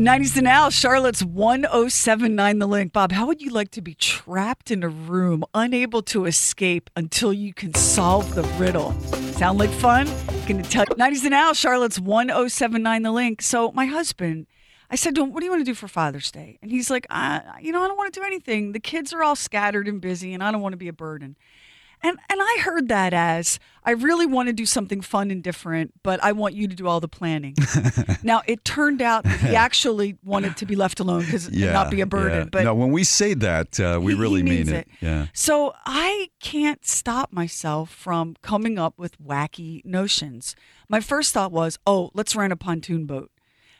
90s to now, Charlotte's 1079 The Link. Bob, how would you like to be trapped in a room, unable to escape until you can solve the riddle? Sound like fun? To tell 90s to now, Charlotte's 1079 The Link. So, my husband, I said to him, What do you want to do for Father's Day? And he's like, You know, I don't want to do anything. The kids are all scattered and busy, and I don't want to be a burden. And and I heard that as I really want to do something fun and different, but I want you to do all the planning. now it turned out he actually wanted to be left alone because Yeah, not be a burden. yeah. But no, when we say that, uh, we he- really he mean means it. Yeah. So I can't stop myself from coming up with wacky notions. My first thought was, oh, let's rent a pontoon boat.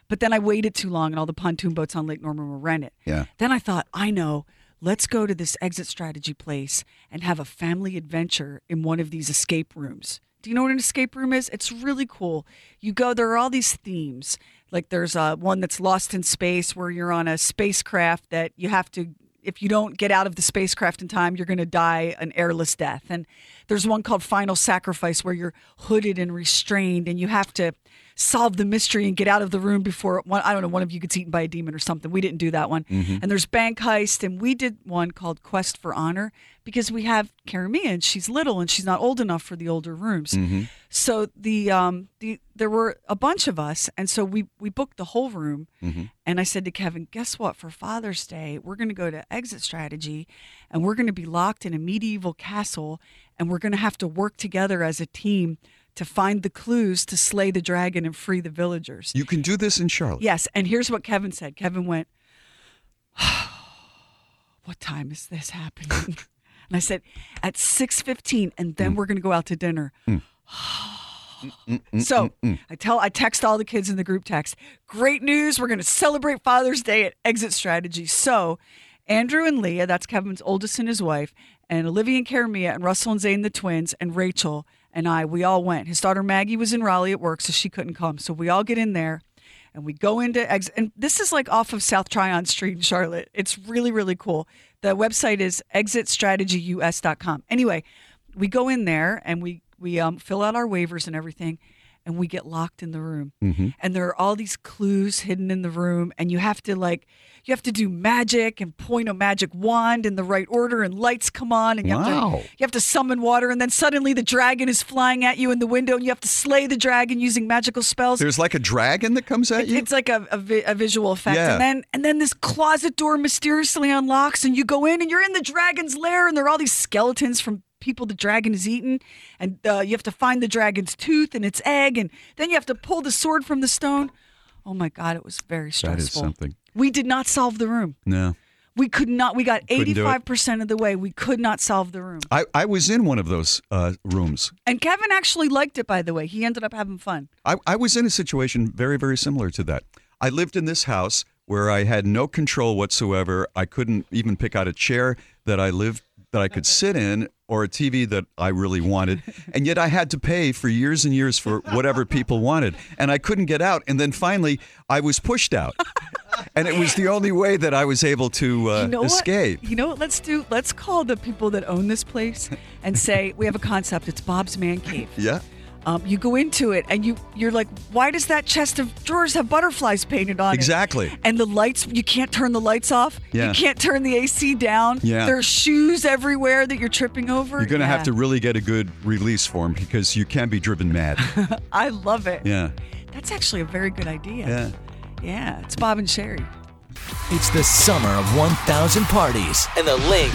But then I waited too long and all the pontoon boats on Lake Norman were rented. Yeah. Then I thought, I know, let's go to this exit strategy place and have a family adventure in one of these escape rooms. Do you know what an escape room is? It's really cool. You go, there are all these themes. Like there's uh, one that's lost in space where you're on a spacecraft that you have to, if you don't get out of the spacecraft in time, you're going to die an airless death. And there's one called Final Sacrifice where you're hooded and restrained and you have to solve the mystery and get out of the room before one I don't know one of you gets eaten by a demon or something. We didn't do that one. Mm-hmm. And there's bank heist and we did one called Quest for Honor because we have Karamia and she's little and she's not old enough for the older rooms. Mm-hmm. So the um the there were a bunch of us and so we we booked the whole room mm-hmm. and I said to Kevin, guess what? For Father's Day, we're going to go to Exit Strategy and we're going to be locked in a medieval castle and we're going to have to work together as a team to find the clues to slay the dragon and free the villagers. You can do this in Charlotte. Yes, and here's what Kevin said. Kevin went, "What time is this happening?" and I said, "At 6:15 and then mm. we're going to go out to dinner." Mm. Mm, so I tell I text all the kids in the group text. Great news! We're going to celebrate Father's Day at Exit Strategy. So Andrew and Leah, that's Kevin's oldest and his wife, and Olivia and Karamia and Russell and Zane the twins and Rachel and I, we all went. His daughter Maggie was in Raleigh at work, so she couldn't come. So we all get in there and we go into exit. And this is like off of South Tryon Street in Charlotte. It's really, really cool. The website is exitstrategyus.com. Anyway, we go in there and we we um, fill out our waivers and everything, and we get locked in the room. Mm-hmm. And there are all these clues hidden in the room, and you have to like you have to do magic and point a magic wand in the right order, and lights come on, and you have to you have to summon water, and then suddenly the dragon is flying at you in the window, and you have to slay the dragon using magical spells. There's like a dragon that comes at It's, you. it's like a, a, vi- a visual effect, Yeah. and then and then this closet door mysteriously unlocks, and you go in, and you're in the dragon's lair, and there are all these skeletons from people the dragon has eaten, and uh, you have to find the dragon's tooth and its egg, and then you have to pull the sword from the stone. Oh my God, it was very That stressful. is something. We did not solve the room. No. We could not. We got Couldn't do it. eighty-five percent of the way. We could not solve the room. I, I was in one of those uh, rooms. And Kevin actually liked it. By the way, he ended up having fun. I, I was in a situation very, very similar to that. I lived in this house where I had no control whatsoever. I couldn't even pick out a chair that I lived that I could sit in or a TV that I really wanted. And yet I had to pay for years and years for whatever people wanted. And I couldn't get out. And then finally I was pushed out. And it was the only way that I was able to uh, you know escape. What? You know what? Let's do. Let's call the people that own this place and say we have a concept. It's Bob's Man Cave. Yeah. Um, you go into it and you you're like, why does that chest of drawers have butterflies painted on it? Exactly. And the lights, you can't turn the lights off. Yeah. You can't turn the AC down. Yeah. There's shoes everywhere that you're tripping over. You're going to have to really get a good release form because you can be driven mad. I love it. Yeah. That's actually a very good idea. Yeah. Yeah. It's Bob and Sheri. It's the summer of 1,000 parties, and the Link